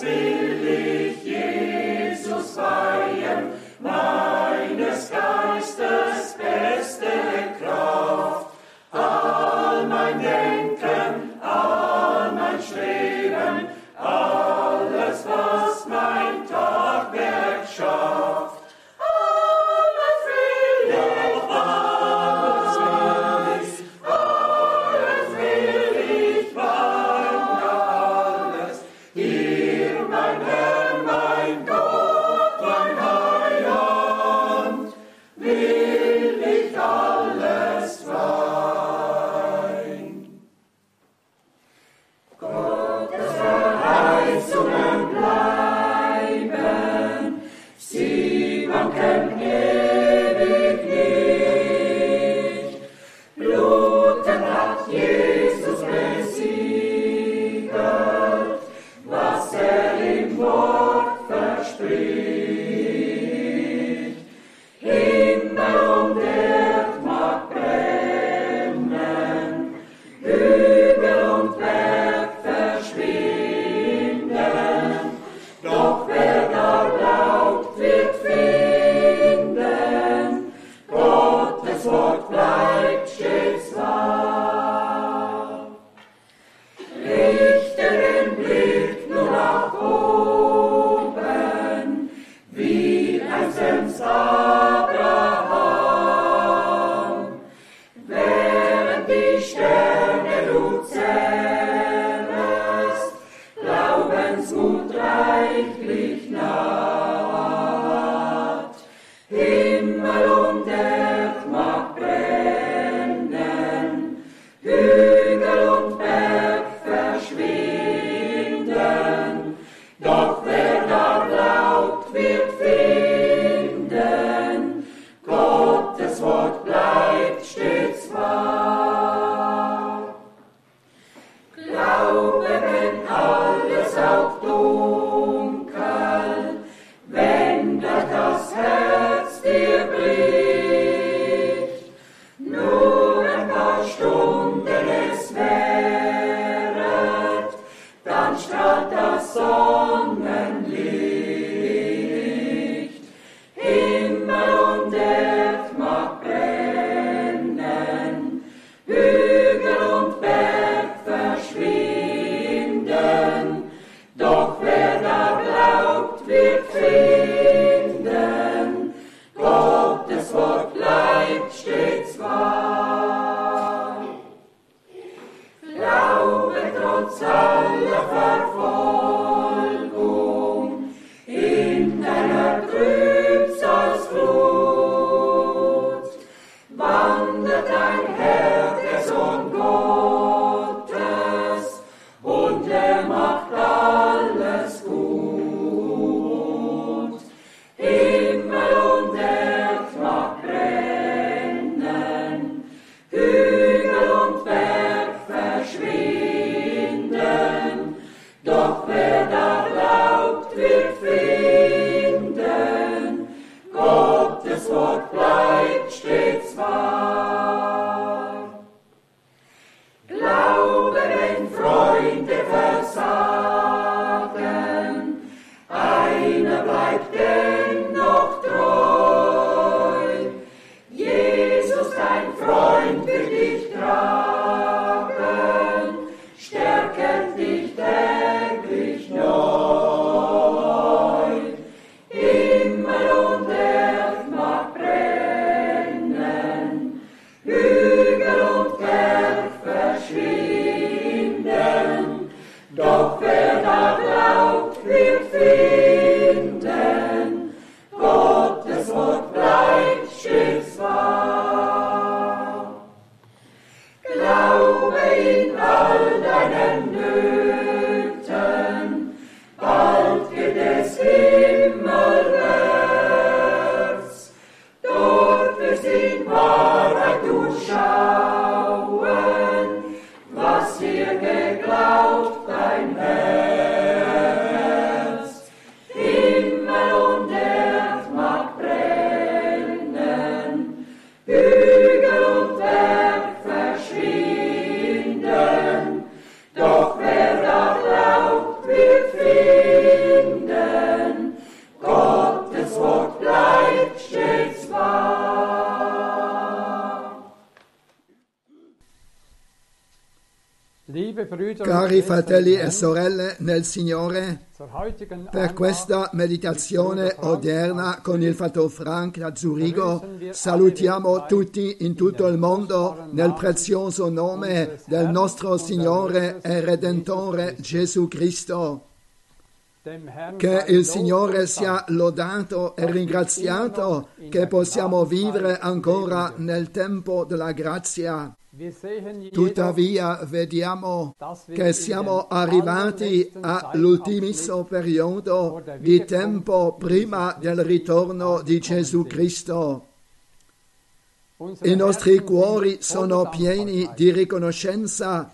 see. Fratelli e sorelle nel Signore, per questa meditazione odierna con il Fratello Frank da Zurigo salutiamo tutti in tutto il mondo nel prezioso nome del nostro Signore e Redentore Gesù Cristo. Che il Signore sia lodato e ringraziato che possiamo vivere ancora nel tempo della grazia. Tuttavia vediamo che siamo arrivati all'ultimissimo periodo di tempo prima del ritorno di Gesù Cristo. I nostri cuori sono pieni di riconoscenza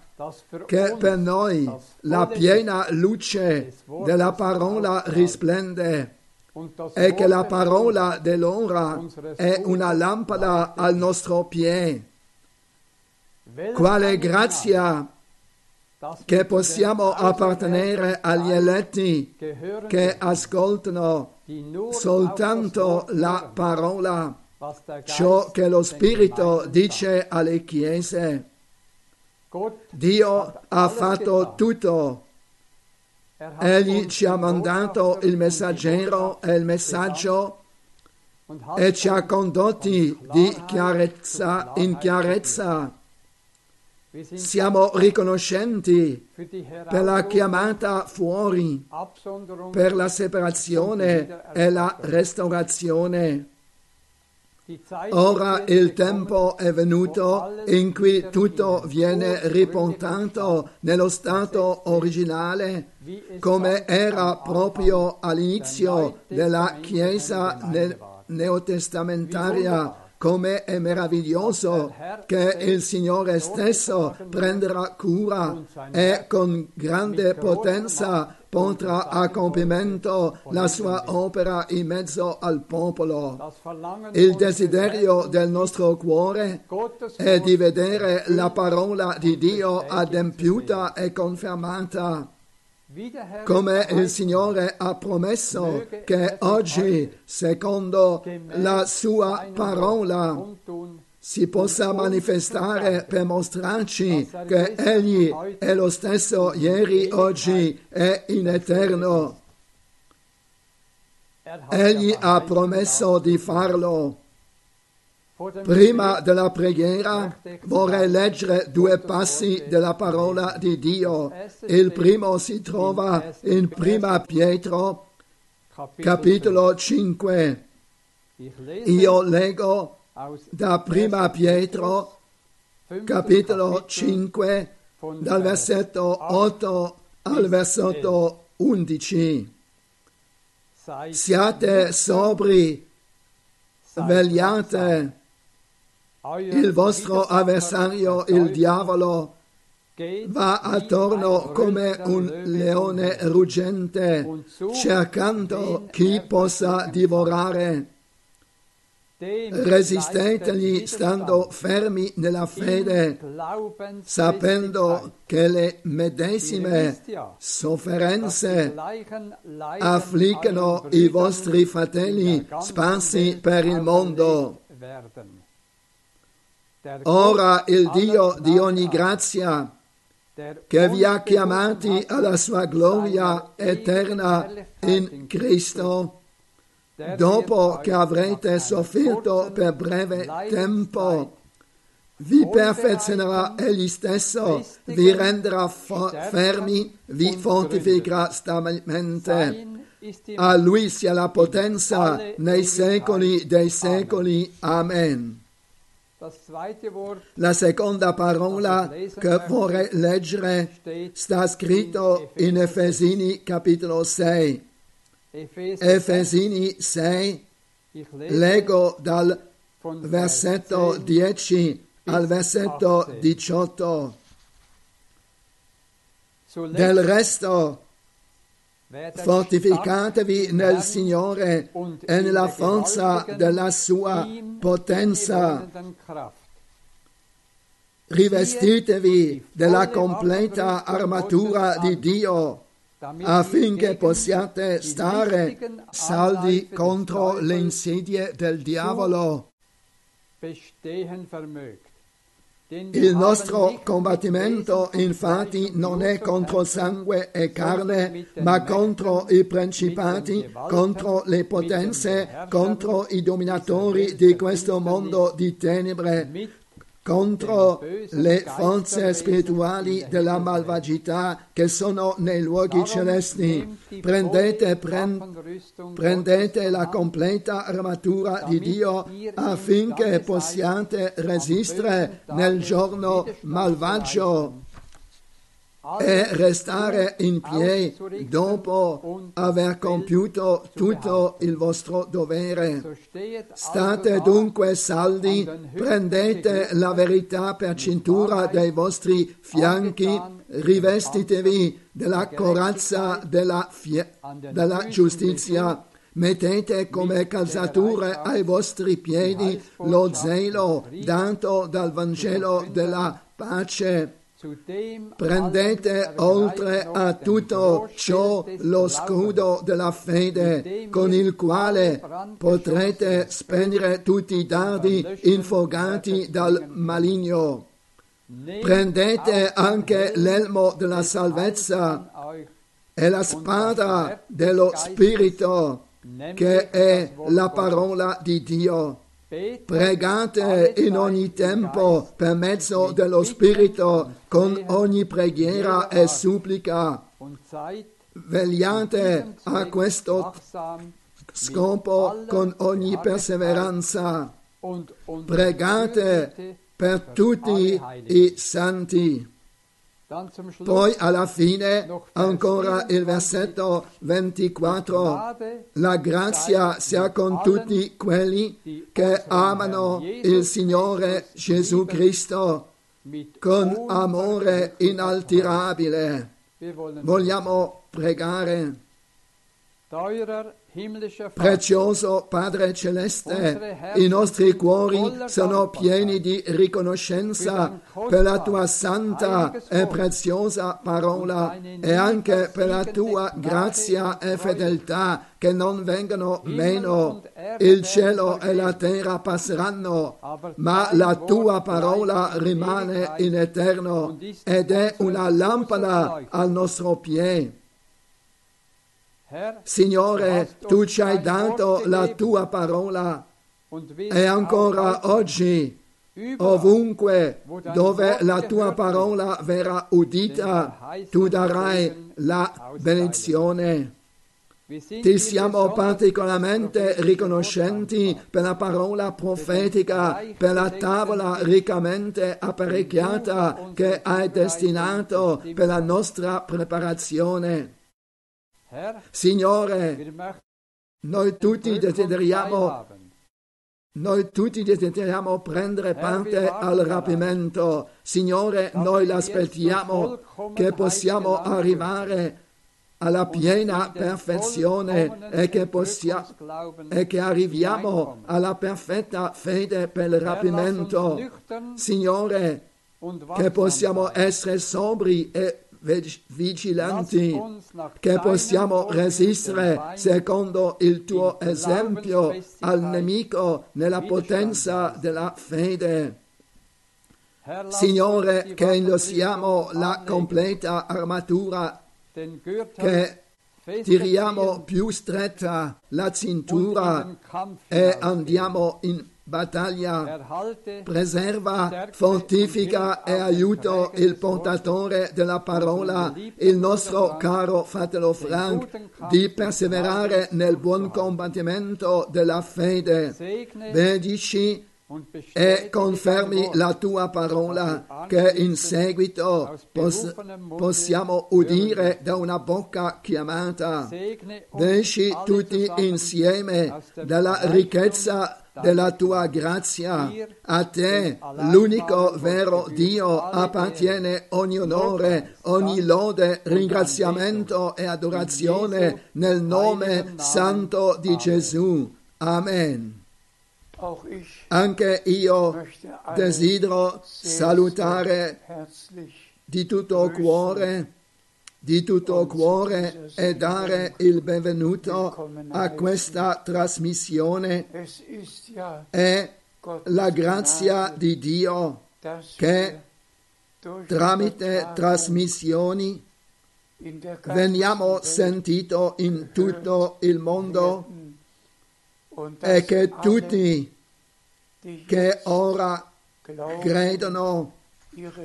che per noi la piena luce della parola risplende e che la parola dell'ora è una lampada al nostro piede quale grazia che possiamo appartenere agli eletti che ascoltano soltanto la parola, ciò che lo Spirito dice alle chiese. Dio ha fatto tutto. Egli ci ha mandato il messaggero e il messaggio e ci ha condotti di chiarezza in chiarezza siamo riconoscenti per la chiamata fuori, per la separazione e la restaurazione. Ora il tempo è venuto in cui tutto viene riportato nello stato originale come era proprio all'inizio della Chiesa neotestamentaria come è meraviglioso che il Signore stesso prenderà cura e con grande potenza porterà a compimento la sua opera in mezzo al popolo. Il desiderio del nostro cuore è di vedere la parola di Dio adempiuta e confermata come il Signore ha promesso che oggi, secondo la sua parola, si possa manifestare per mostrarci che Egli è lo stesso ieri, oggi e in eterno. Egli ha promesso di farlo. Prima della preghiera vorrei leggere due passi della parola di Dio. Il primo si trova in Prima Pietro, capitolo 5. Io leggo da Prima Pietro, capitolo 5, dal versetto 8 al versetto 11. Siate sobri, vegliate il vostro avversario, il diavolo, va attorno come un leone ruggente, cercando chi possa divorare. Resistetegli stando fermi nella fede, sapendo che le medesime sofferenze affliggono i vostri fratelli sparsi per il mondo. Ora il Dio di ogni grazia, che vi ha chiamati alla sua gloria eterna in Cristo, dopo che avrete sofferto per breve tempo, vi perfezionerà egli stesso, vi renderà fermi, vi fortificherà stabilmente. A lui sia la potenza nei secoli dei secoli. Amen. La seconda parola che vorrei leggere sta scritto in Efesini capitolo 6. Efesini 6, leggo dal versetto 10 al versetto 18. Del resto, fortificatevi nel Signore e nella forza della sua potenza. Rivestitevi della completa armatura di Dio affinché possiate stare saldi contro le insidie del diavolo. Il nostro combattimento infatti non è contro sangue e carne, ma contro i principati, contro le potenze, contro i dominatori di questo mondo di tenebre, contro le forze spirituali della malvagità che sono nei luoghi celesti. Prendete, prend, prendete la completa armatura di Dio affinché possiate resistere nel giorno malvagio e restare in piedi dopo aver compiuto tutto il vostro dovere. State dunque saldi, prendete la verità per cintura dei vostri fianchi, rivestitevi della corazza della, fie- della giustizia. Mettete come calzature ai vostri piedi lo zelo dato dal Vangelo della pace Prendete oltre a tutto ciò lo scudo della fede con il quale potrete spegnere tutti i dardi infogati dal maligno. Prendete anche l'elmo della salvezza e la spada dello Spirito che è la parola di Dio. Pregate in ogni tempo per mezzo dello Spirito con ogni preghiera e supplica. Vegliate a questo scopo con ogni perseveranza. Pregate per tutti i santi. Poi alla fine ancora il versetto 24. La grazia sia con tutti quelli che amano il Signore Gesù Cristo con amore inalterabile. Vogliamo pregare. Prezioso Padre Celeste, i nostri cuori sono pieni di riconoscenza per la tua santa e preziosa parola e anche per la tua grazia e fedeltà che non vengono meno. Il cielo e la terra passeranno, ma la tua parola rimane in eterno ed è una lampada al nostro piede. Signore, tu ci hai dato la tua parola e ancora oggi, ovunque dove la tua parola verrà udita, tu darai la benedizione. Ti siamo particolarmente riconoscenti per la parola profetica, per la tavola riccamente apparecchiata che hai destinato per la nostra preparazione. Signore, noi tutti desideriamo, noi tutti desideriamo prendere parte al rapimento. Signore, noi l'aspettiamo che possiamo arrivare alla piena perfezione e che, possia, e che arriviamo alla perfetta fede per il rapimento. Signore, che possiamo essere sobri e vigilanti, che possiamo resistere secondo il tuo esempio al nemico nella potenza della fede. Signore, che indossiamo la completa armatura, che tiriamo più stretta la cintura e andiamo in battaglia, preserva, fortifica e aiuta il portatore della parola, il nostro caro fratello Frank, di perseverare nel buon combattimento della fede. Benedici e confermi la tua parola che in seguito pos- possiamo udire da una bocca chiamata. Benci tutti insieme dalla ricchezza della tua grazia. A te, l'unico vero Dio, appartiene ogni onore, ogni lode, ringraziamento e adorazione nel nome santo di Gesù. Amen. Anche io desidero salutare di tutto cuore di tutto cuore e dare il benvenuto a questa trasmissione. È la grazia di Dio che tramite trasmissioni veniamo sentito in tutto il mondo e che tutti che ora credono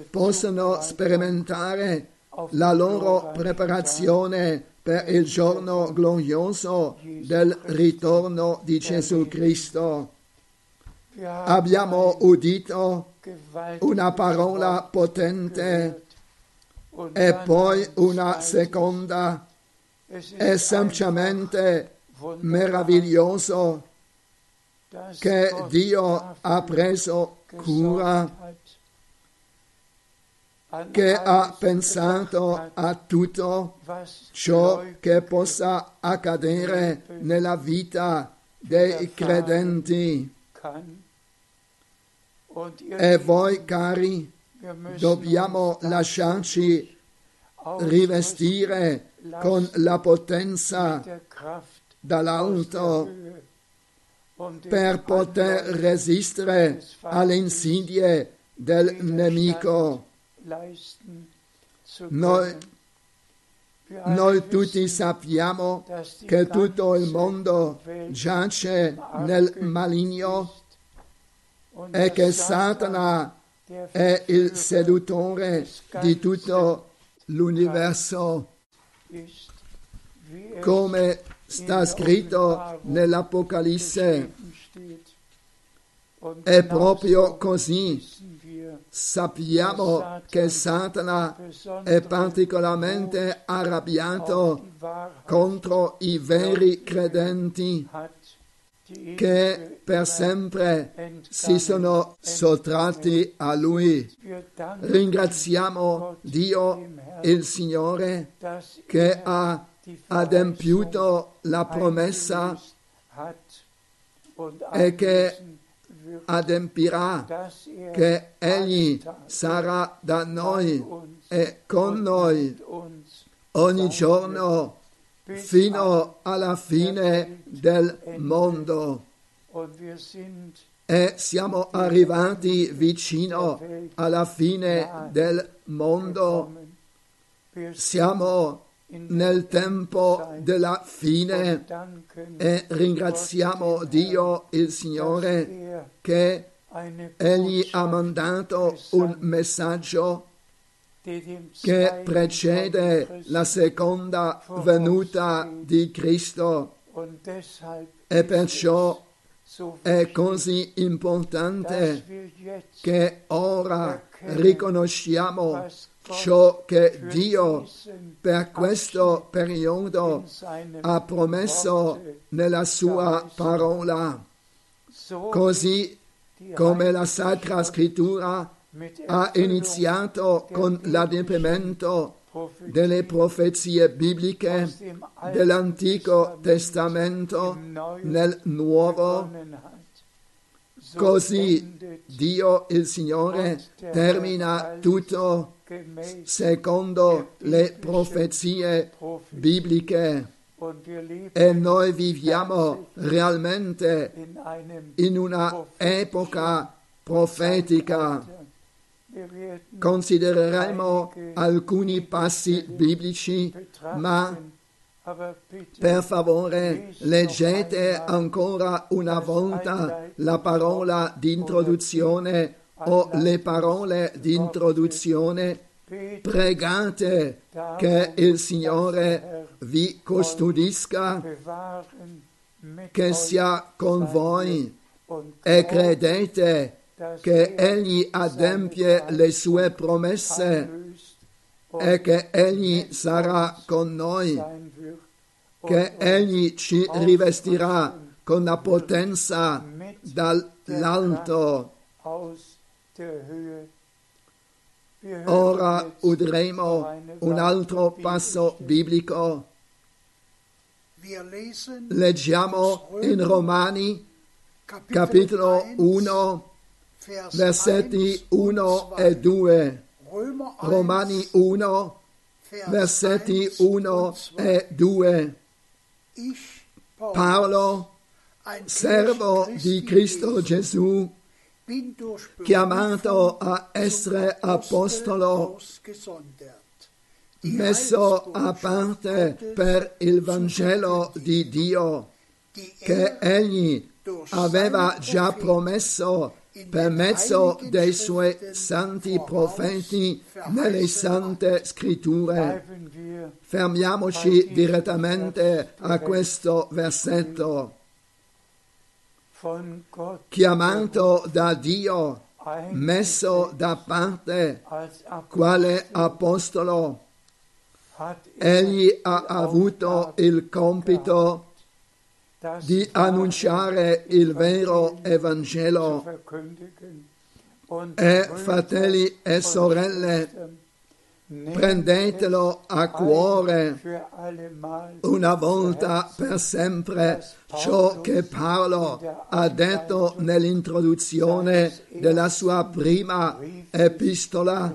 possano sperimentare la loro preparazione per il giorno glorioso del ritorno di Gesù Cristo. Abbiamo udito una parola potente e poi una seconda. È semplicemente meraviglioso che Dio ha preso cura che ha pensato a tutto ciò che possa accadere nella vita dei credenti. E voi, cari, dobbiamo lasciarci rivestire con la potenza dall'alto per poter resistere alle insidie del nemico. Noi, noi tutti sappiamo che tutto il mondo giace nel maligno e che Satana è il seduttore di tutto l'universo. Come sta scritto nell'Apocalisse, è proprio così sappiamo che Satana è particolarmente arrabbiato contro i veri credenti che per sempre si sono sottratti a lui. Ringraziamo Dio, il Signore, che ha adempiuto la promessa e che adempirà, che Egli sarà da noi e con noi ogni giorno fino alla fine del mondo. E siamo arrivati vicino alla fine del mondo. Siamo nel tempo della fine e ringraziamo Dio il Signore che Egli ha mandato un messaggio che precede la seconda venuta di Cristo. E perciò è così importante che ora riconosciamo ciò che Dio per questo periodo ha promesso nella sua parola, così come la Sacra Scrittura ha iniziato con l'adempimento delle profezie bibliche dell'Antico Testamento nel Nuovo Così Dio il Signore termina tutto secondo le profezie bibliche e noi viviamo realmente in una epoca profetica. Considereremo alcuni passi biblici, ma per favore, leggete ancora una volta la parola di introduzione o le parole di introduzione. Pregate che il Signore vi custodisca, che sia con voi e credete che Egli adempie le sue promesse e che Egli sarà con noi, che Egli ci rivestirà con la potenza dall'alto. Ora udremo un altro passo biblico. Leggiamo in Romani capitolo 1 versetti 1 e 2. Romani 1, versetti 1 e 2. Paolo, servo di Cristo Gesù, chiamato a essere apostolo, messo a parte per il Vangelo di Dio, che egli aveva già promesso per mezzo dei suoi santi profeti nelle sante scritture. Fermiamoci direttamente a questo versetto. Chiamato da Dio, messo da parte quale apostolo, egli ha avuto il compito di annunciare il vero Evangelo. E fratelli e sorelle, prendetelo a cuore una volta per sempre ciò che Paolo ha detto nell'introduzione della sua prima epistola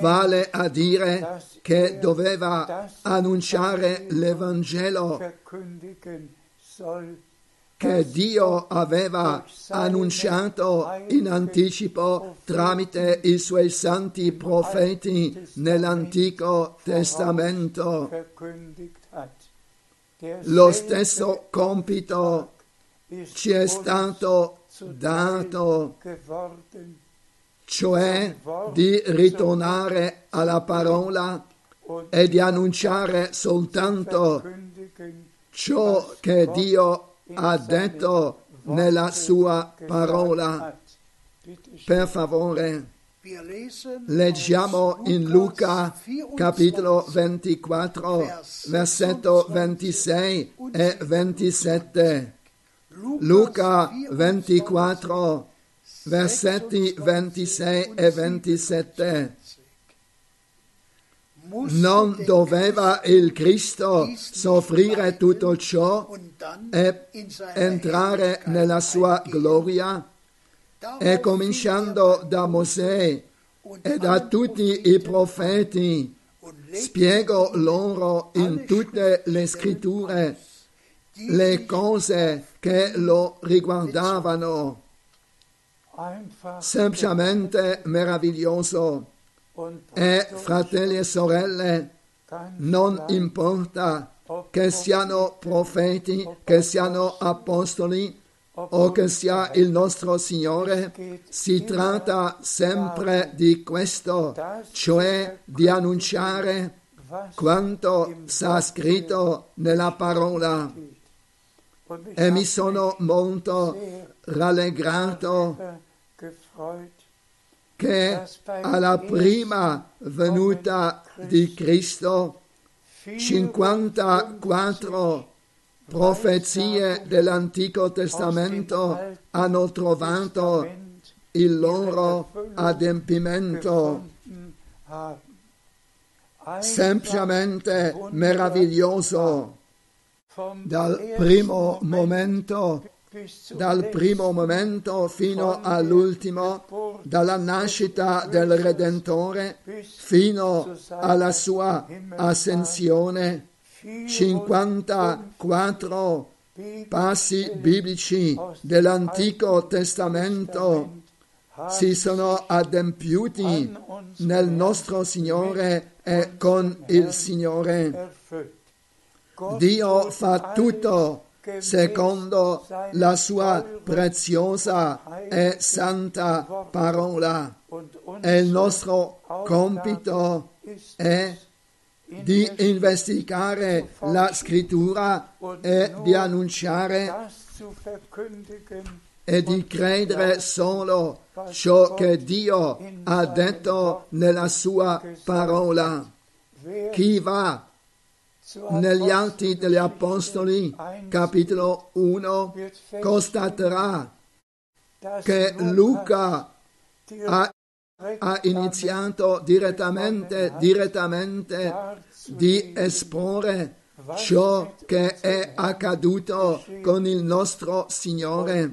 vale a dire che doveva annunciare l'Evangelo che Dio aveva annunciato in anticipo tramite i suoi santi profeti nell'Antico Testamento. Lo stesso compito ci è stato dato cioè di ritornare alla parola e di annunciare soltanto ciò che Dio ha detto nella sua parola. Per favore, leggiamo in Luca capitolo 24, versetto 26 e 27. Luca 24, versetti 26 e 27. Non doveva il Cristo soffrire tutto ciò e entrare nella sua gloria? E cominciando da Mosè e da tutti i profeti, spiego loro in tutte le scritture le cose che lo riguardavano semplicemente meraviglioso. E fratelli e sorelle, non importa che siano profeti, che siano apostoli o che sia il nostro Signore, si tratta sempre di questo, cioè di annunciare quanto sta scritto nella parola. E mi sono molto rallegrato che alla prima venuta di Cristo 54 profezie dell'Antico Testamento hanno trovato il loro adempimento. Semplicemente meraviglioso dal primo momento dal primo momento fino all'ultimo, dalla nascita del Redentore fino alla sua ascensione, 54 passi biblici dell'Antico Testamento si sono adempiuti nel nostro Signore e con il Signore. Dio fa tutto secondo la sua preziosa e santa parola. E il nostro compito è di investigare la scrittura e di annunciare e di credere solo ciò che Dio ha detto nella sua parola. Chi va negli Atti degli Apostoli, capitolo 1, constaterà che Luca ha, ha iniziato direttamente, direttamente di esporre ciò che è accaduto con il nostro Signore.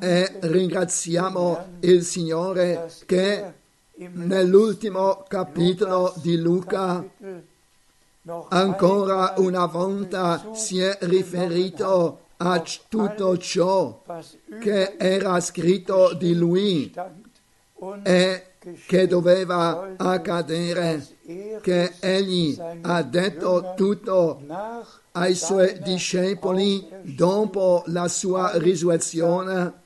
E ringraziamo il Signore che nell'ultimo capitolo di Luca ancora una volta si è riferito a tutto ciò che era scritto di lui e che doveva accadere, che egli ha detto tutto ai suoi discepoli dopo la sua risurrezione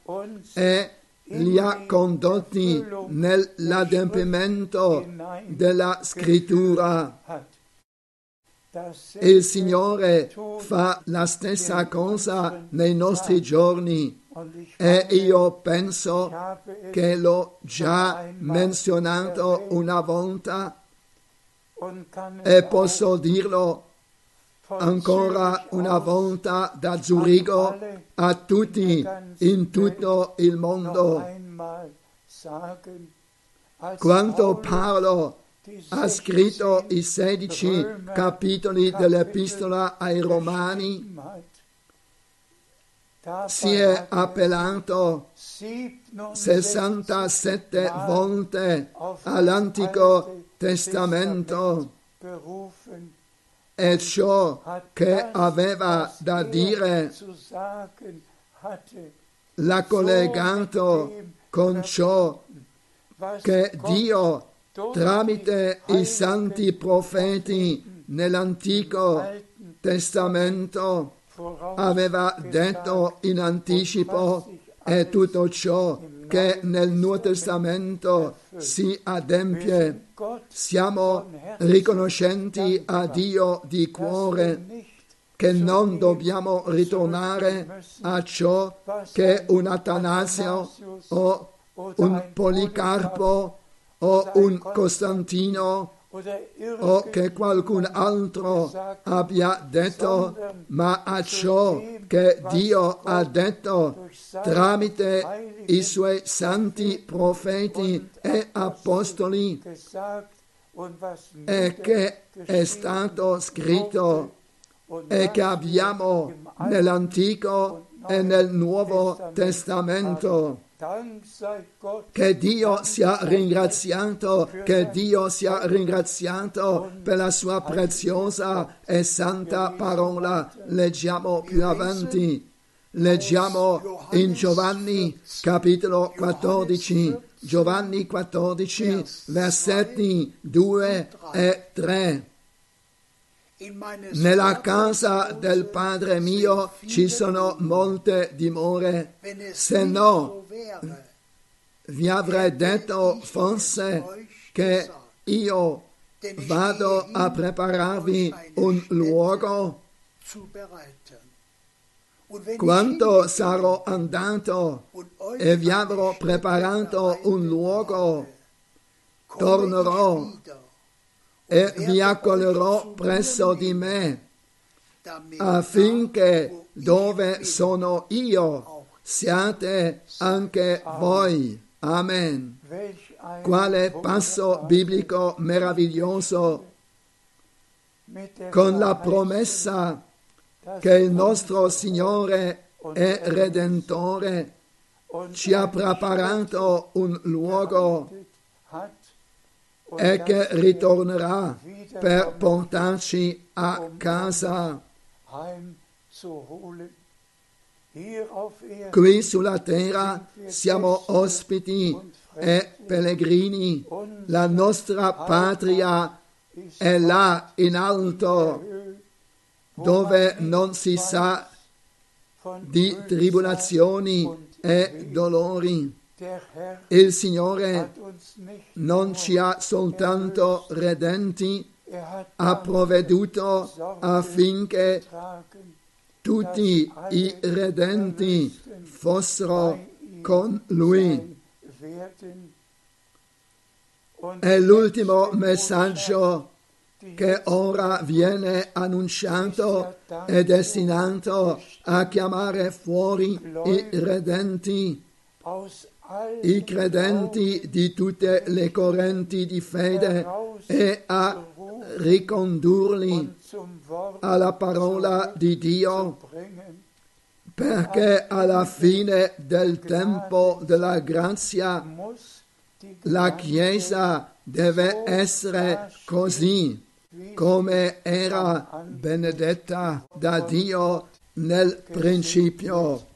e li ha condotti nell'adempimento della scrittura. Il Signore fa la stessa cosa nei nostri giorni e io penso che l'ho già menzionato una volta e posso dirlo ancora una volta da Zurigo a tutti in tutto il mondo. Quando Paolo ha scritto i sedici capitoli dell'epistola ai Romani, si è appellato 67 volte all'Antico Testamento e ciò che aveva da dire l'ha collegato con ciò che Dio tramite i santi profeti nell'Antico Testamento aveva detto in anticipo e tutto ciò che nel Nuovo Testamento si adempie. Siamo riconoscenti a Dio di cuore che non dobbiamo ritornare a ciò che un Atanasio o un Policarpo o un Costantino o che qualcun altro abbia detto, ma a ciò che Dio ha detto tramite i suoi santi profeti e apostoli e che è stato scritto e che abbiamo nell'Antico e nel Nuovo Testamento. Che Dio sia ringraziato, che Dio sia ringraziato per la sua preziosa e santa parola. Leggiamo più avanti. Leggiamo in Giovanni capitolo 14, Giovanni 14, versetti 2 e 3. Nella casa del Padre mio ci sono molte dimore, se no vi avrei detto forse che io vado a prepararvi un luogo. Quando sarò andato e vi avrò preparato un luogo, tornerò e vi accoglierò presso di me, affinché dove sono io siate anche voi. Amen. Quale passo biblico meraviglioso con la promessa che il nostro Signore e Redentore ci ha preparato un luogo e che ritornerà per portarci a casa. Qui sulla terra siamo ospiti e pellegrini, la nostra patria è là in alto, dove non si sa di tribolazioni e dolori. Il Signore non ci ha soltanto redenti, ha provveduto affinché tutti i redenti fossero con Lui. È l'ultimo messaggio che ora viene annunciato e destinato a chiamare fuori i redenti i credenti di tutte le correnti di fede e a ricondurli alla parola di Dio, perché alla fine del tempo della grazia la Chiesa deve essere così come era benedetta da Dio nel principio.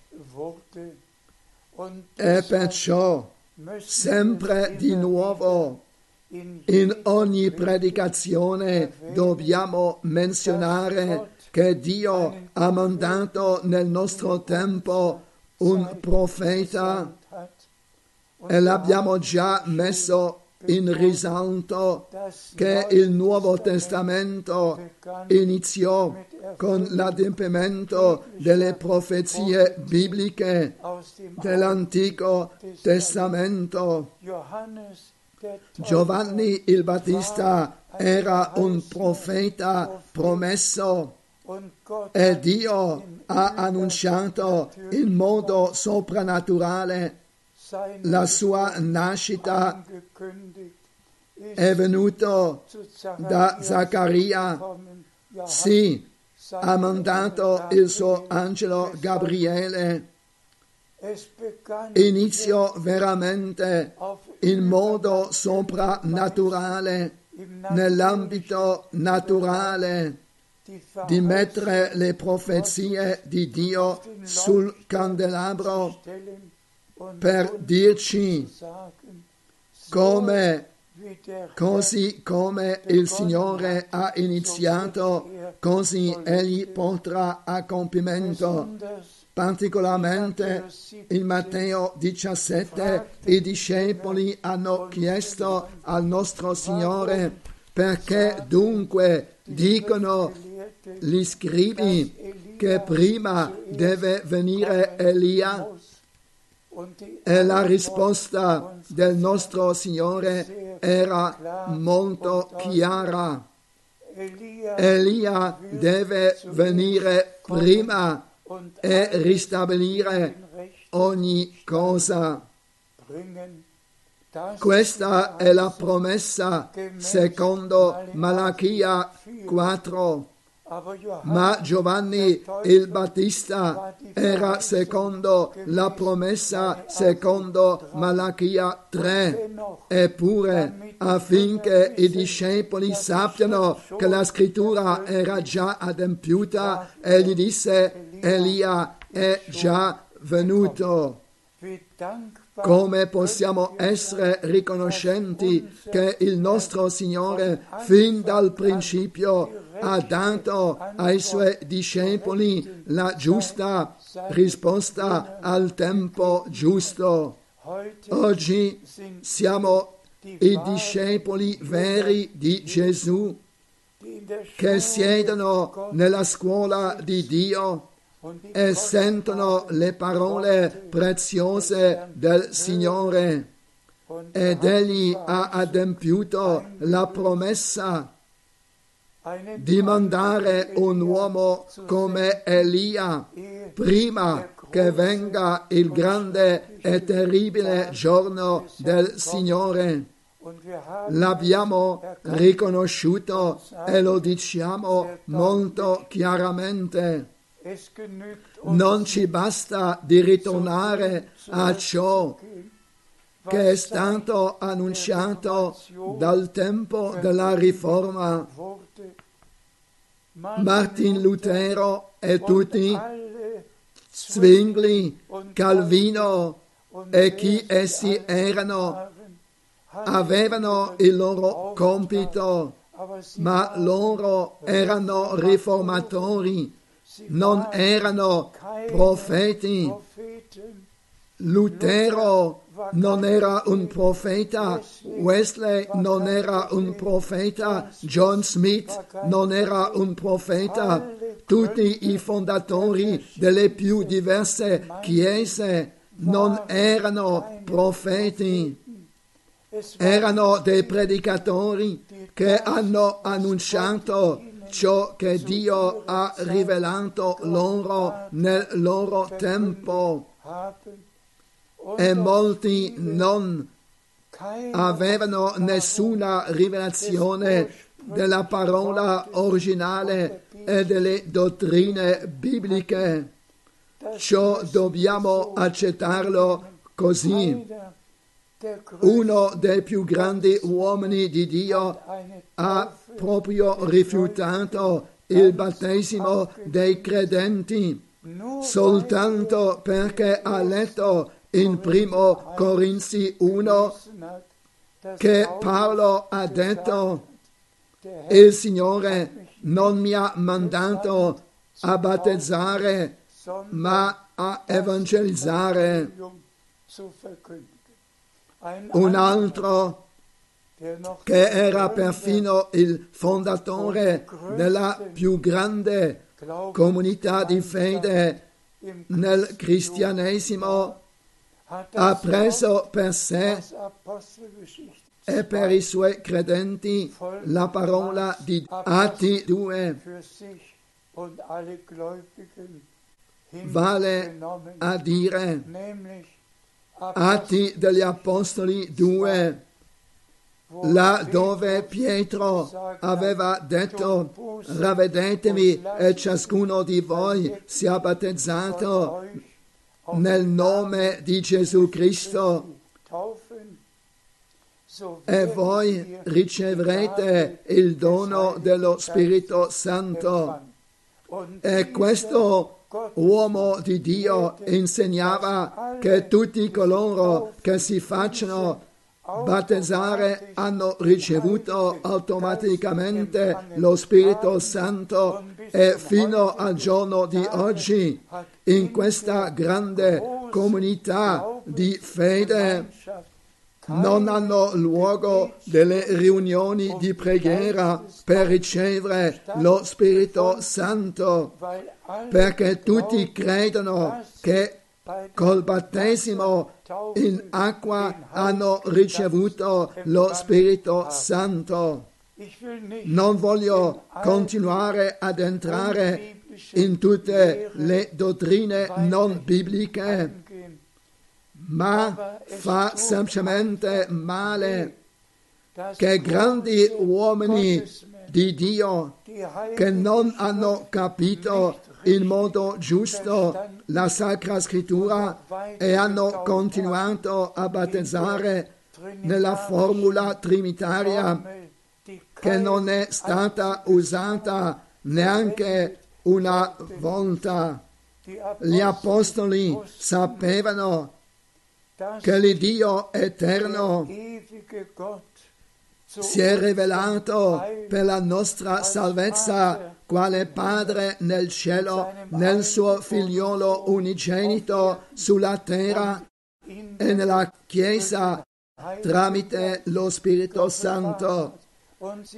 E perciò sempre di nuovo in ogni predicazione dobbiamo menzionare che Dio ha mandato nel nostro tempo un profeta e l'abbiamo già messo in risalto che il Nuovo Testamento iniziò con l'adempimento delle profezie bibliche dell'Antico Testamento. Giovanni il Battista era un profeta promesso e Dio ha annunciato in modo soprannaturale la sua nascita è venuto da Zaccaria, sì, ha mandato il suo angelo Gabriele. Iniziò veramente in modo soprannaturale, nell'ambito naturale, di mettere le profezie di Dio sul candelabro per dirci come così come il Signore ha iniziato, così egli porterà a compimento. Particolarmente in Matteo 17 i discepoli hanno chiesto al nostro Signore perché dunque dicono gli scribi che prima deve venire Elia e la risposta del nostro Signore era molto chiara. Elia deve venire prima e ristabilire ogni cosa. Questa è la promessa secondo Malachia 4. Ma Giovanni il Battista era secondo la promessa secondo Malachia 3, eppure affinché i discepoli sappiano che la scrittura era già adempiuta, egli disse Elia è già venuto. Come possiamo essere riconoscenti che il nostro Signore fin dal principio ha dato ai suoi discepoli la giusta risposta al tempo giusto. Oggi siamo i discepoli veri di Gesù che siedono nella scuola di Dio e sentono le parole preziose del Signore ed egli ha adempiuto la promessa di mandare un uomo come Elia prima che venga il grande e terribile giorno del Signore. L'abbiamo riconosciuto e lo diciamo molto chiaramente. Non ci basta di ritornare a ciò che è stato annunciato dal tempo della riforma. Martin Lutero e tutti, Zwingli, Calvino e chi essi erano, avevano il loro compito, ma loro erano riformatori, non erano profeti. Lutero non era un profeta, Wesley non era un profeta, John Smith non era un profeta, tutti i fondatori delle più diverse chiese non erano profeti, erano dei predicatori che hanno annunciato ciò che Dio ha rivelato loro nel loro tempo e molti non avevano nessuna rivelazione della parola originale e delle dottrine bibliche. Ciò dobbiamo accettarlo così. Uno dei più grandi uomini di Dio ha proprio rifiutato il battesimo dei credenti soltanto perché ha letto in primo Corinzi 1 che Paolo ha detto il Signore non mi ha mandato a battezzare, ma a evangelizzare. Un altro che era perfino il fondatore della più grande comunità di fede nel cristianesimo, ha preso per sé e per i suoi credenti la parola di Atti 2 vale a dire Atti degli Apostoli 2 là dove Pietro aveva detto ravvedetevi e ciascuno di voi sia battezzato nel nome di Gesù Cristo e voi riceverete il dono dello Spirito Santo. E questo uomo di Dio insegnava che tutti coloro che si facciano battezzare hanno ricevuto automaticamente lo Spirito Santo e fino al giorno di oggi in questa grande comunità di fede non hanno luogo delle riunioni di preghiera per ricevere lo Spirito Santo, perché tutti credono che col battesimo in acqua hanno ricevuto lo Spirito Santo. Non voglio continuare ad entrare in tutte le dottrine non bibliche ma fa semplicemente male che grandi uomini di Dio che non hanno capito in modo giusto la Sacra Scrittura e hanno continuato a battezzare nella formula trinitaria che non è stata usata neanche una volta. Gli apostoli sapevano che l'Iddio eterno si è rivelato per la nostra salvezza quale Padre nel cielo, nel suo figliolo unigenito sulla terra e nella Chiesa tramite lo Spirito Santo.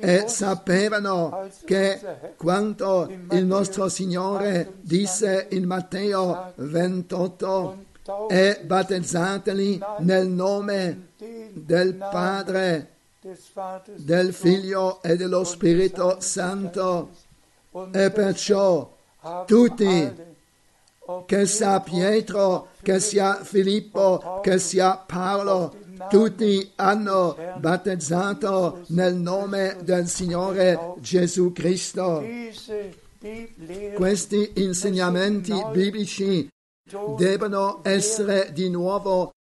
E sapevano che quanto il nostro Signore disse in Matteo 28, e battezzateli nel nome del Padre, del Figlio e dello Spirito Santo. E perciò tutti, che sia Pietro, che sia Filippo, che sia Paolo, tutti hanno battezzato nel nome del Signore Gesù Cristo. Questi insegnamenti biblici devono essere di nuovo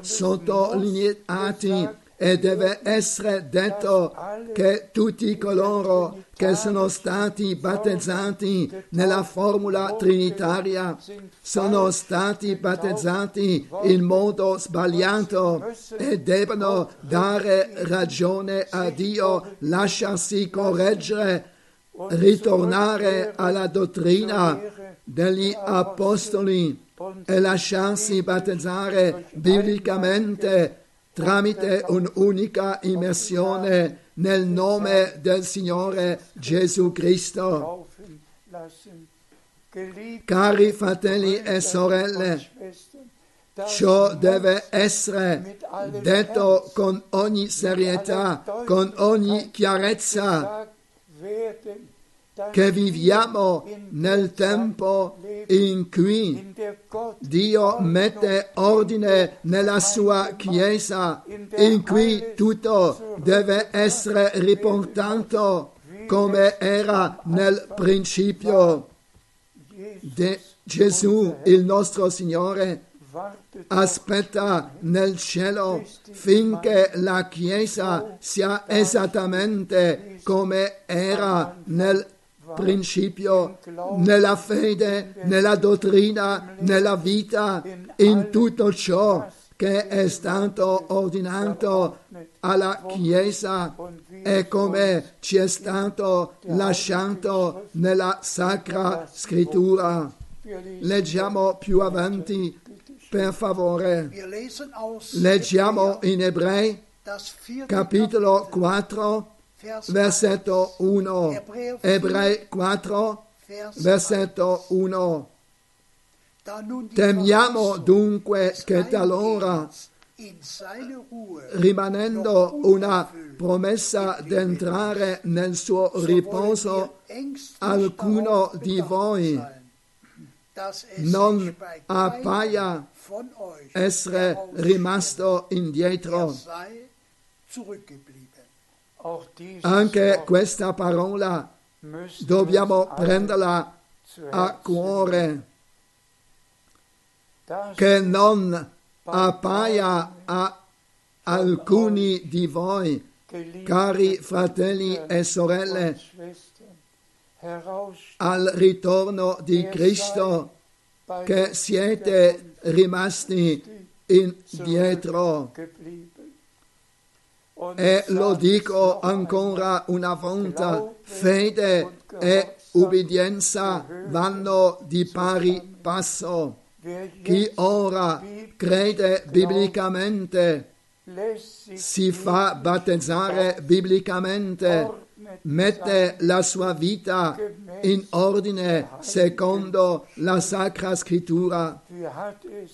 sottolineati e deve essere detto che tutti coloro che sono stati battezzati nella formula trinitaria sono stati battezzati in modo sbagliato e devono dare ragione a Dio, lasciarsi correggere, ritornare alla dottrina degli apostoli e lasciarsi battezzare biblicamente tramite un'unica immersione nel nome del Signore Gesù Cristo. Cari fratelli e sorelle, ciò deve essere detto con ogni serietà, con ogni chiarezza che viviamo nel tempo in cui Dio mette ordine nella sua Chiesa, in cui tutto deve essere riportato come era nel principio. De Gesù, il nostro Signore, aspetta nel cielo finché la Chiesa sia esattamente come era nel principio nella fede, nella dottrina, nella vita, in tutto ciò che è stato ordinato alla Chiesa e come ci è stato lasciato nella Sacra Scrittura. Leggiamo più avanti, per favore. Leggiamo in Ebrei, capitolo 4, versetto 1. Ebrei 4, versetto 1. Temiamo dunque che talora, rimanendo una promessa d'entrare nel suo riposo, alcuno di voi non appaia essere rimasto indietro. Anche questa parola dobbiamo prenderla a cuore che non appaia a alcuni di voi, cari fratelli e sorelle, al ritorno di Cristo, che siete rimasti indietro. E lo dico ancora una volta, fede e ubbidienza vanno di pari passo. Chi ora crede biblicamente si fa battezzare biblicamente, mette la sua vita in ordine secondo la Sacra Scrittura,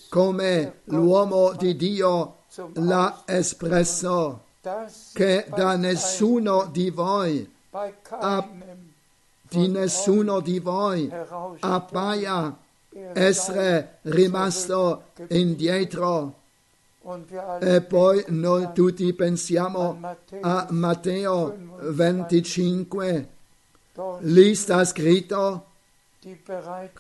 come l'uomo di Dio l'ha espresso, che da nessuno di voi, a, di nessuno di voi appaia essere rimasto indietro. E poi noi tutti pensiamo a Matteo 25. Lì sta scritto,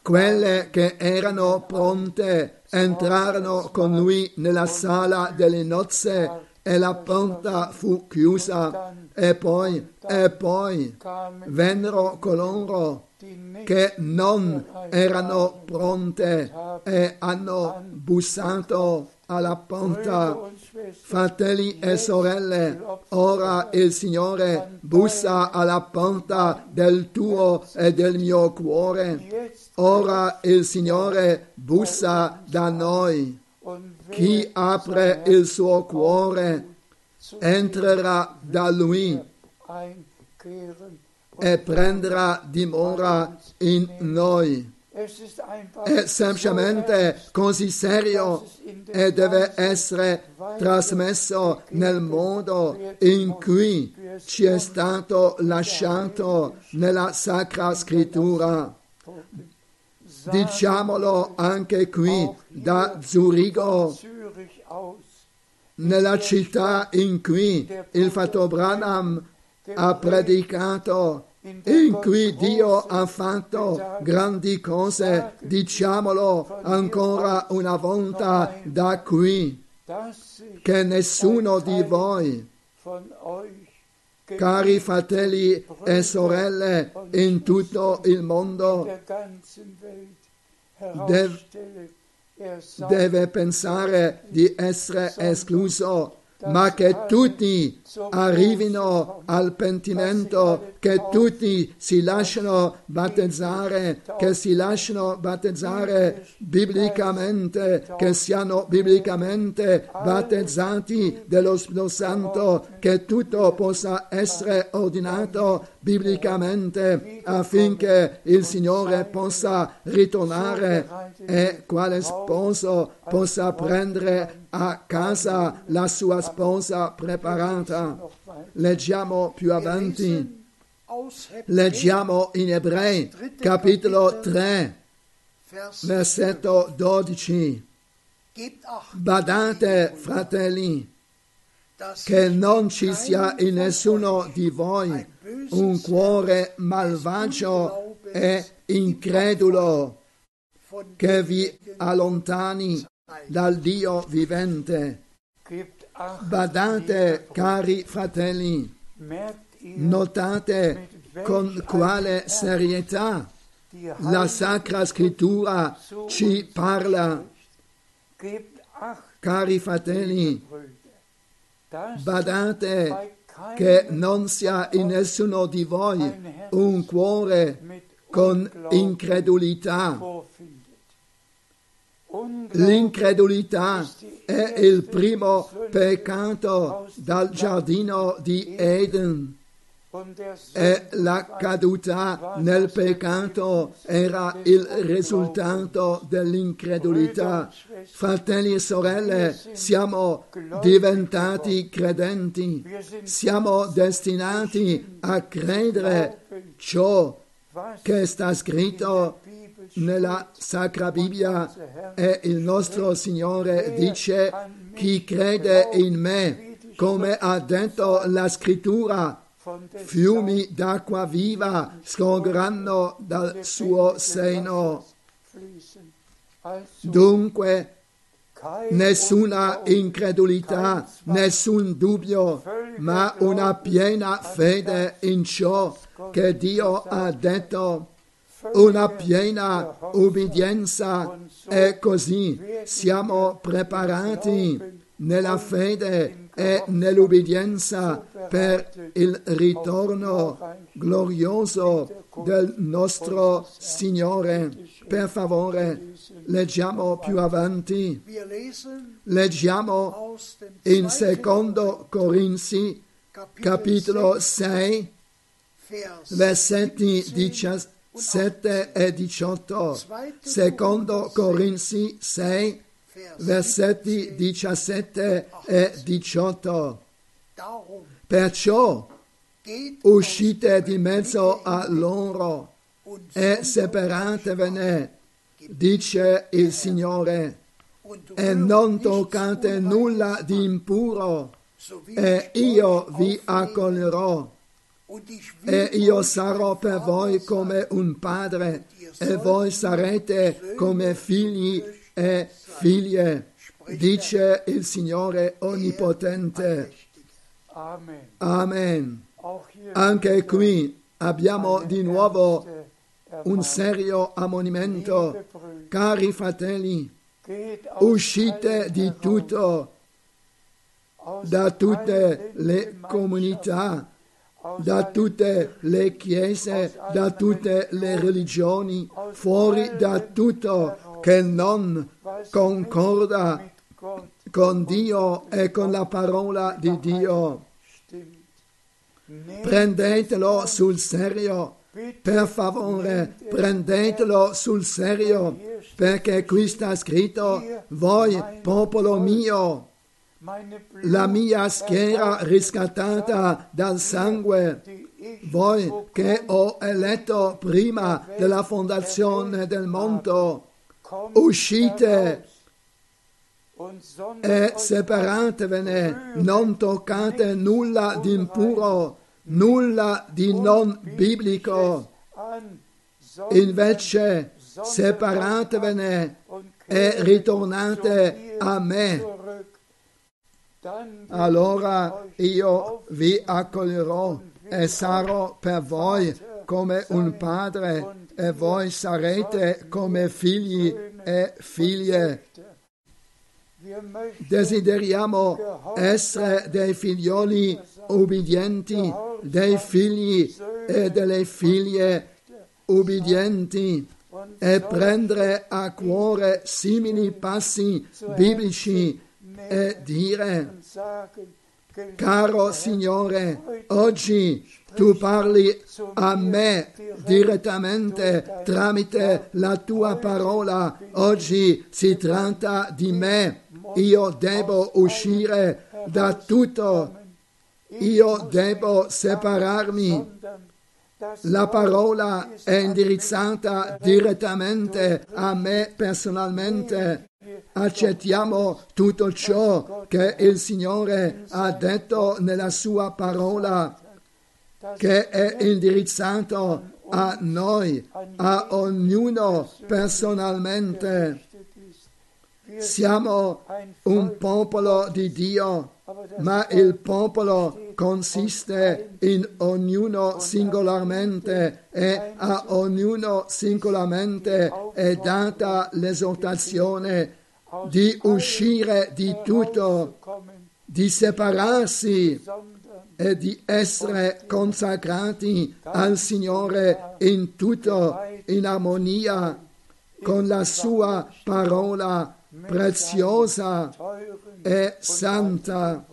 quelle che erano pronte entrarono con lui nella sala delle nozze e la porta fu chiusa e poi, e poi vennero coloro che non erano pronte e hanno bussato alla porta. Fratelli e sorelle, ora il Signore bussa alla porta del tuo e del mio cuore. Ora il Signore bussa da noi. Chi apre il suo cuore entrerà da Lui e prenderà dimora in noi. È semplicemente così serio e deve essere trasmesso nel modo in cui ci è stato lasciato nella Sacra Scrittura. Diciamolo anche qui da Zurigo, nella città in cui il Fatto Branham ha predicato in cui Dio ha fatto grandi cose, diciamolo ancora una volta da qui, che nessuno di voi, cari fratelli e sorelle in tutto il mondo, deve, deve pensare di essere escluso ma che tutti arrivino al pentimento, che tutti si lasciano battezzare, che si lasciano battezzare biblicamente, che siano biblicamente battezzati dello Spirito Santo, che tutto possa essere ordinato biblicamente affinché il Signore possa ritornare e quale sposo possa prendere a casa la sua sposa preparata. Leggiamo più avanti. Leggiamo in Ebrei capitolo 3, versetto 12. Badate, fratelli, che non ci sia in nessuno di voi un cuore malvagio e incredulo che vi allontani dal Dio vivente. Badate, cari fratelli, notate con quale serietà la Sacra Scrittura ci parla. Cari fratelli, badate che non sia in nessuno di voi un cuore con incredulità. L'incredulità è il primo peccato dal giardino di Eden e la caduta nel peccato era il risultato dell'incredulità. Fratelli e sorelle, siamo diventati credenti, siamo destinati a credere ciò che sta scritto nella Sacra Bibbia e il nostro Signore dice chi crede in me, come ha detto la scrittura, fiumi d'acqua viva scorgeranno dal suo seno. Dunque, nessuna incredulità, nessun dubbio, ma una piena fede in ciò che Dio ha detto, una piena ubbidienza e così siamo preparati nella fede e nell'ubbidienza per il ritorno glorioso del nostro Signore. Per favore, leggiamo più avanti. Leggiamo in secondo Corinzi, capitolo 6, versetti 17 e 18. Secondo Corinzi 6, versetti 17 e 18. Perciò uscite di mezzo a loro e separatevene, dice il Signore, e non toccate nulla di impuro, e io vi accoglierò. E io sarò per voi come un padre, e voi sarete come figli e figlie, dice il Signore Onnipotente. Amen. Anche qui abbiamo di nuovo un serio ammonimento. Cari fratelli, uscite di tutto, da tutte le comunità, da tutte le chiese, da tutte le religioni, fuori da tutto che non concorda con Dio e con la parola di Dio. Prendetelo sul serio, per favore, prendetelo sul serio, perché qui sta scritto, voi, popolo mio, la mia schiera riscattata dal sangue, voi che ho eletto prima della fondazione del mondo, uscite e separatevene, non toccate nulla di impuro, nulla di non biblico. Invece separatevene e ritornate a me. Allora io vi accoglierò e sarò per voi come un padre e voi sarete come figli e figlie. Desideriamo essere dei figlioli ubbidienti, dei figli e delle figlie ubbidienti e prendere a cuore simili passi biblici e dire, caro Signore, oggi tu parli a me direttamente tramite la tua parola. Oggi si tratta di me. Io devo uscire da tutto. Io devo separarmi. La parola è indirizzata direttamente a me personalmente. Accettiamo tutto ciò che il Signore ha detto nella sua parola che è indirizzato a noi, a ognuno personalmente. Siamo un popolo di Dio, ma il popolo consiste in ognuno singolarmente e a ognuno singolarmente è data l'esortazione di uscire di tutto, di separarsi e di essere consacrati al Signore in tutto, in armonia con la sua parola preziosa e santa.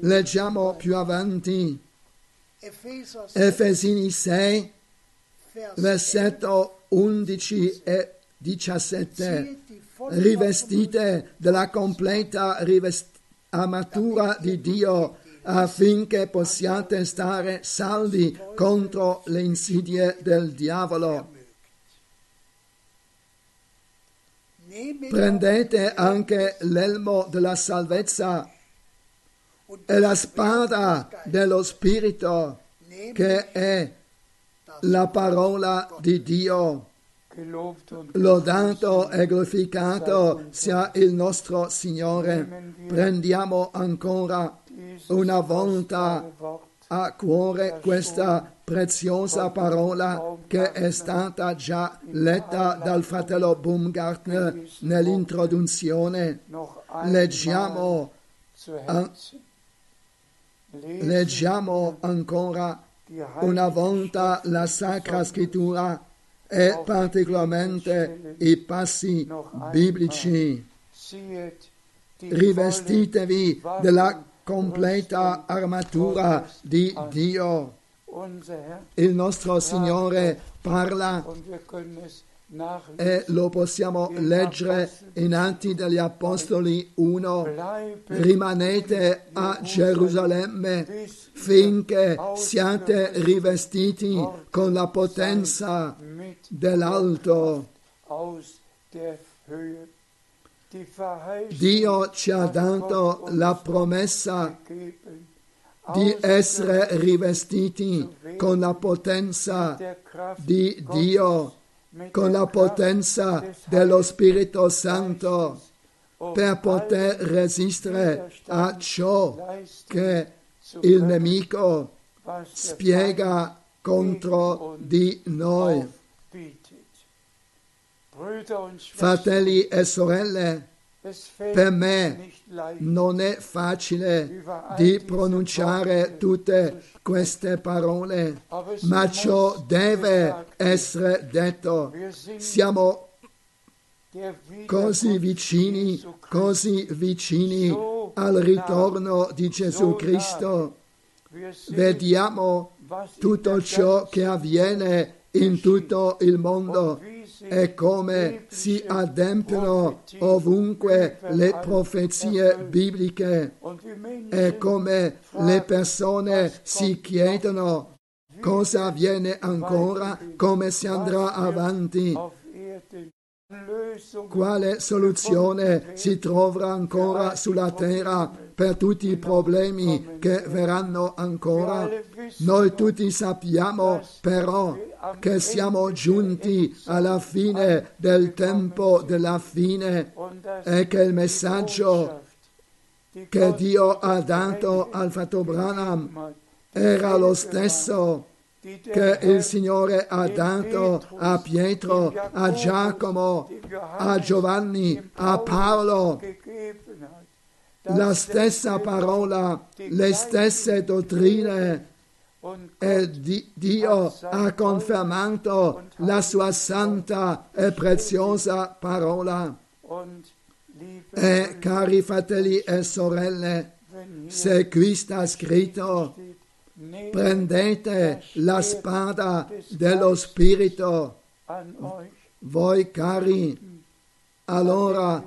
Leggiamo più avanti. Efesini 6, versetto 11 e 17. Rivestite della completa rivest- armatura di Dio affinché possiate stare saldi contro le insidie del diavolo. Prendete anche l'elmo della salvezza e la spada dello Spirito che è la parola di Dio. Lodato e glorificato sia il nostro Signore. Prendiamo ancora una volta a cuore questa preziosa parola che è stata già letta dal fratello Baumgartner nell'introduzione. Leggiamo, leggiamo ancora una volta la Sacra Scrittura e particolarmente i passi biblici. Rivestitevi della completa armatura di Dio. Il nostro Signore parla e lo possiamo leggere in Atti degli Apostoli 1. Rimanete a Gerusalemme finché siate rivestiti con la potenza dell'alto. Dio ci ha dato la promessa di essere rivestiti con la potenza di Dio, con la potenza dello Spirito Santo per poter resistere a ciò che il nemico spiega contro di noi. Fratelli e sorelle, per me non è facile di pronunciare tutte queste parole, ma ciò deve essere detto. Siamo così vicini, così vicini al ritorno di Gesù Cristo. Vediamo tutto ciò che avviene in tutto il mondo e come si adempiono ovunque le profezie bibliche. E come le persone si chiedono cosa avviene ancora, come si andrà avanti, quale soluzione si troverà ancora sulla terra per tutti i problemi che verranno ancora. Noi tutti sappiamo però che siamo giunti alla fine del tempo della fine e che il messaggio che Dio ha dato al Fatto Branham era lo stesso che il Signore ha dato a Pietro, a Giacomo, a Giovanni, a Paolo. La stessa parola, le stesse dottrine e Dio ha confermato la sua santa e preziosa parola. E cari fratelli e sorelle, se qui sta scritto, prendete la spada dello Spirito, voi cari, allora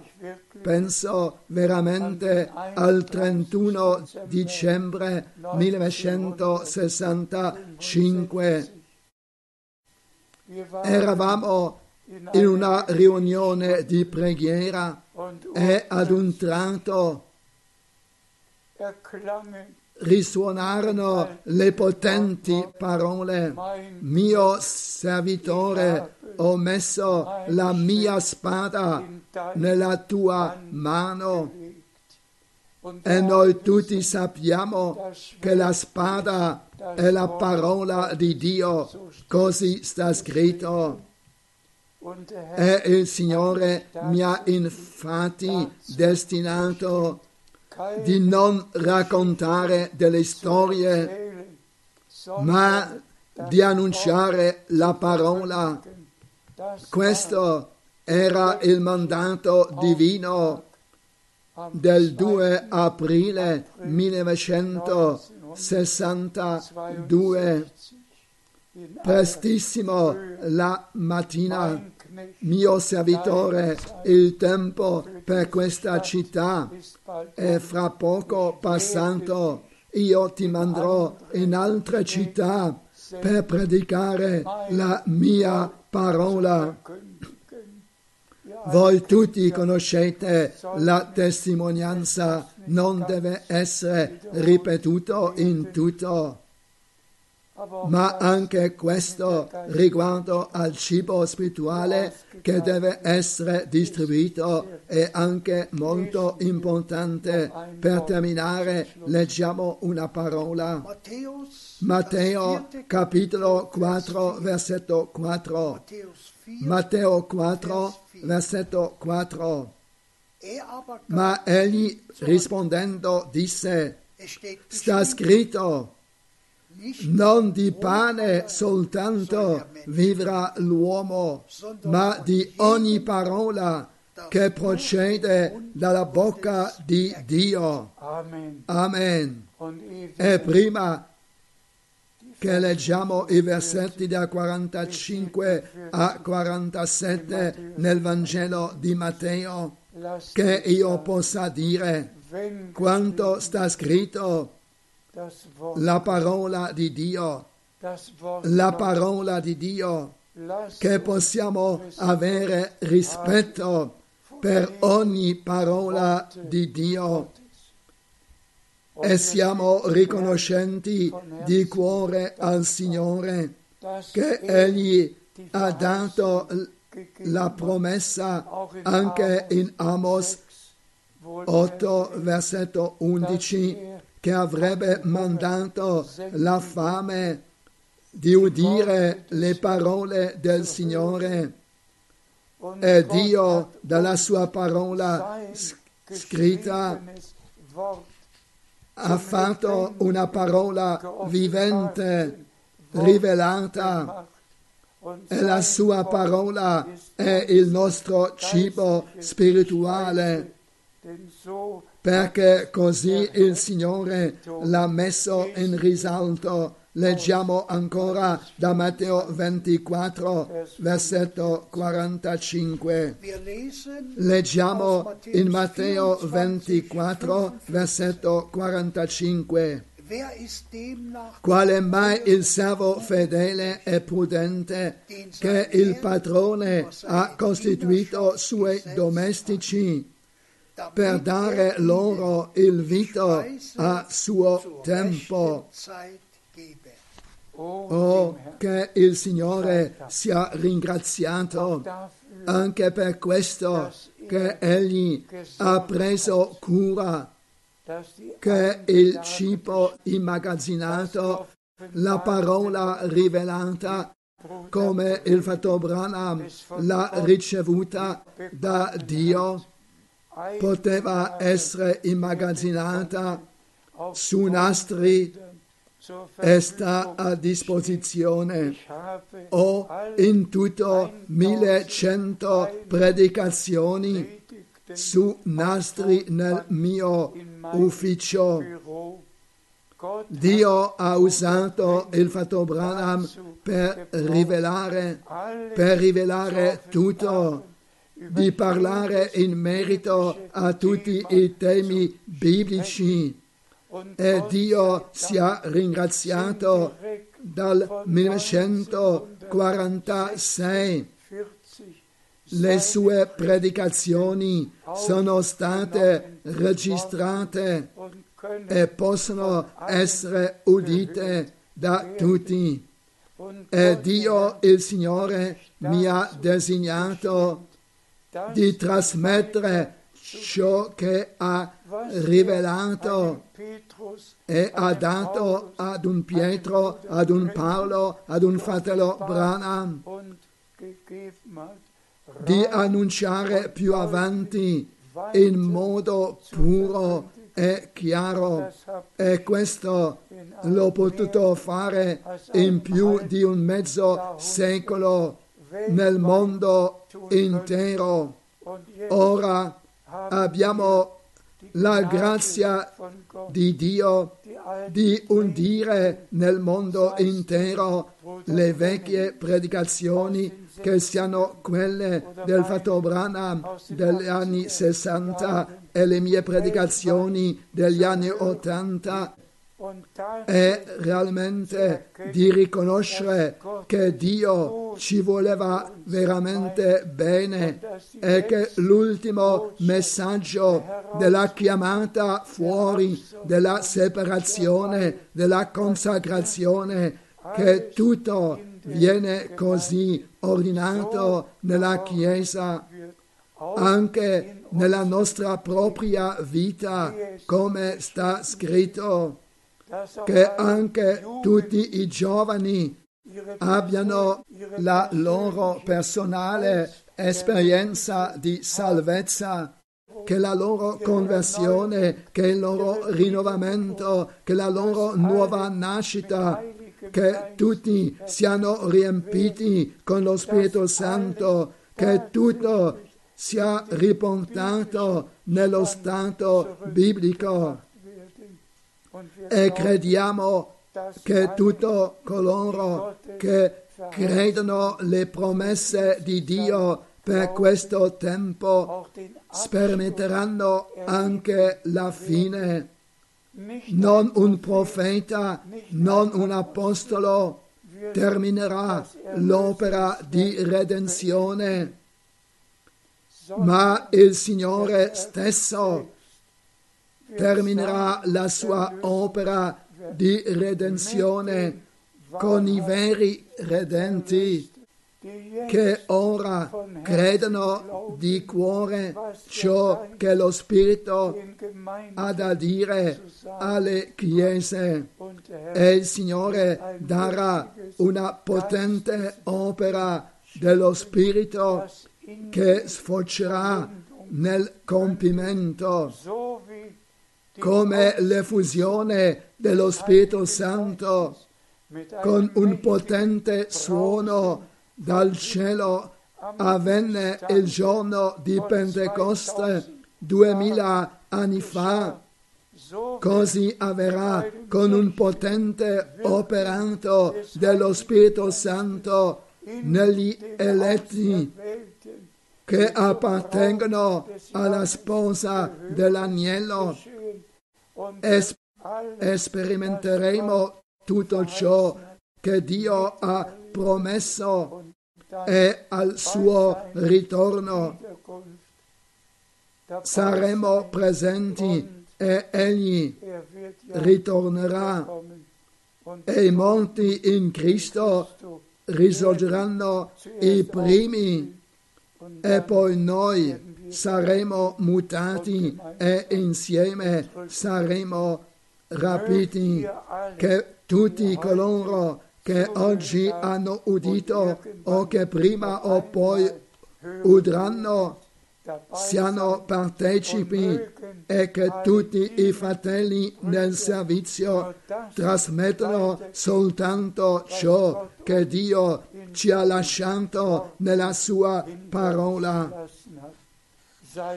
penso veramente al 31 dicembre 1965. Eravamo in una riunione di preghiera e ad un tratto risuonarono le potenti parole, mio servitore, ho messo la mia spada nella tua mano. E noi tutti sappiamo che la spada è la parola di Dio, così sta scritto. E il Signore mi ha infatti destinato di non raccontare delle storie, ma di annunciare la parola. Questo era il mandato divino del 2 aprile 1962. Prestissimo la mattina, mio servitore, il tempo per questa città è fra poco passato. Io ti manderò in altre città per predicare la mia parola. Voi tutti conoscete la testimonianza, non deve essere ripetuto in tutto. Ma anche questo riguardo al cibo spirituale che deve essere distribuito è anche molto importante. Per terminare leggiamo una parola. Matteo capitolo 4 versetto 4. Matteo 4 versetto 4. Ma egli rispondendo disse, sta scritto, non di pane soltanto vivrà l'uomo, ma di ogni parola che procede dalla bocca di Dio. Amen. E prima che leggiamo i versetti da 45 a 47 nel Vangelo di Matteo, che io possa dire quanto sta scritto la parola di Dio, la parola di Dio, che possiamo avere rispetto per ogni parola di Dio. E siamo riconoscenti di cuore al Signore che Egli ha dato la promessa anche in Amos 8, versetto 11, che avrebbe mandato la fame di udire le parole del Signore. E Dio, dalla sua parola scritta, ha fatto una parola vivente, rivelata, e la sua parola è il nostro cibo spirituale, perché così il Signore l'ha messo in risalto. Leggiamo ancora da Matteo 24, versetto 45. Leggiamo in Matteo 24, versetto 45. Quale mai il servo fedele e prudente che il padrone ha costituito suoi domestici per dare loro il vito a suo tempo. Oh, che il Signore sia ringraziato anche per questo che Egli ha preso cura che il cibo immagazzinato, la parola rivelata come il fatto Branham l'ha ricevuta da Dio, poteva essere immagazzinata su nastri e sta a disposizione. Ho in tutto 1100 predicazioni su nastri nel mio ufficio. Dio ha usato il fatto Branham per rivelare, per rivelare tutto, di parlare in merito a tutti i temi biblici. E Dio sia ringraziato dal 1946 le sue predicazioni sono state registrate e possono essere udite da tutti. E Dio, il Signore, mi ha designato di trasmettere ciò che ha rivelato e ha dato ad un Pietro, ad un Paolo, ad un fratello Branham di annunciare più avanti in modo puro e chiaro. E questo l'ho potuto fare in più di un mezzo secolo nel mondo intero. Ora abbiamo la grazia di Dio di undire nel mondo intero le vecchie predicazioni che siano quelle del Fatto Branham degli anni 60 e le mie predicazioni degli anni 80 è realmente di riconoscere che Dio ci voleva veramente bene e che l'ultimo messaggio della chiamata fuori, della separazione, della consacrazione, che tutto viene così ordinato nella Chiesa anche nella nostra propria vita, come sta scritto che anche tutti i giovani abbiano la loro personale esperienza di salvezza, che la loro conversione, che il loro rinnovamento, che la loro nuova nascita, che tutti siano riempiti con lo Spirito Santo, che tutto sia riportato nello stato biblico e crediamo che tutti coloro che credono le promesse di Dio per questo tempo sperimenteranno anche la fine. Non un profeta, non un apostolo terminerà l'opera di redenzione, ma il Signore stesso terminerà la sua opera di redenzione con i veri redenti che ora credono di cuore ciò che lo Spirito ha da dire alle chiese. E il Signore darà una potente opera dello Spirito che sfocerà nel compimento come l'effusione dello Spirito Santo con un potente suono dal cielo avvenne il giorno di Pentecoste duemila anni fa. Così avverrà con un potente operato dello Spirito Santo negli eletti che appartengono alla sposa dell'agnello. E, e sperimenteremo tutto ciò che Dio ha promesso e al suo ritorno. Saremo presenti e egli ritornerà. E molti in Cristo risorgeranno i primi e poi noi saremo mutati e insieme saremo rapiti, che tutti coloro che oggi hanno udito o che prima o poi udranno siano partecipi e che tutti i fratelli nel servizio trasmettono soltanto ciò che Dio ci ha lasciato nella sua parola.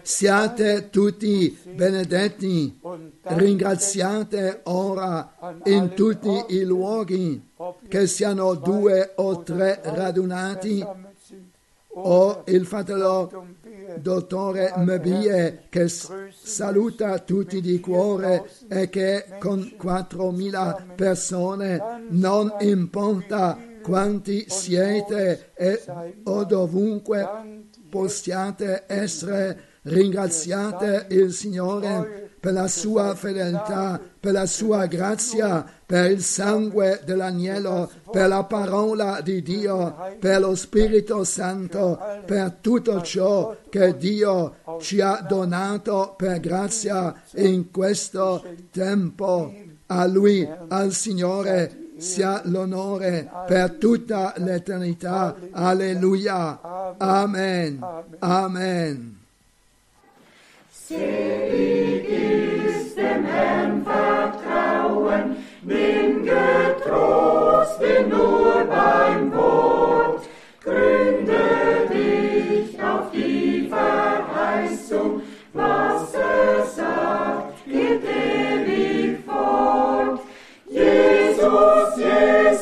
Siate tutti benedetti, ringraziate ora in tutti i luoghi, che siano due o tre radunati, o il fratello dottore Mebie che saluta tutti di cuore e che con 4.000 persone non importa quanti siete e, o dovunque possiate essere ringraziate il Signore per la sua fedeltà, per la sua grazia, per il sangue dell'agnello, per la parola di Dio, per lo Spirito Santo, per tutto ciò che Dio ci ha donato per grazia in questo tempo. A Lui, al Signore, sia l'onore per tutta l'eternità. Alleluia. Amen. Amen. Selig ist dem Herrn Vertrauen, bin getrost, bin nur beim Wort. Gründe dich auf die Verheißung, was er sagt, geht ewig fort. Jesus, Jesus,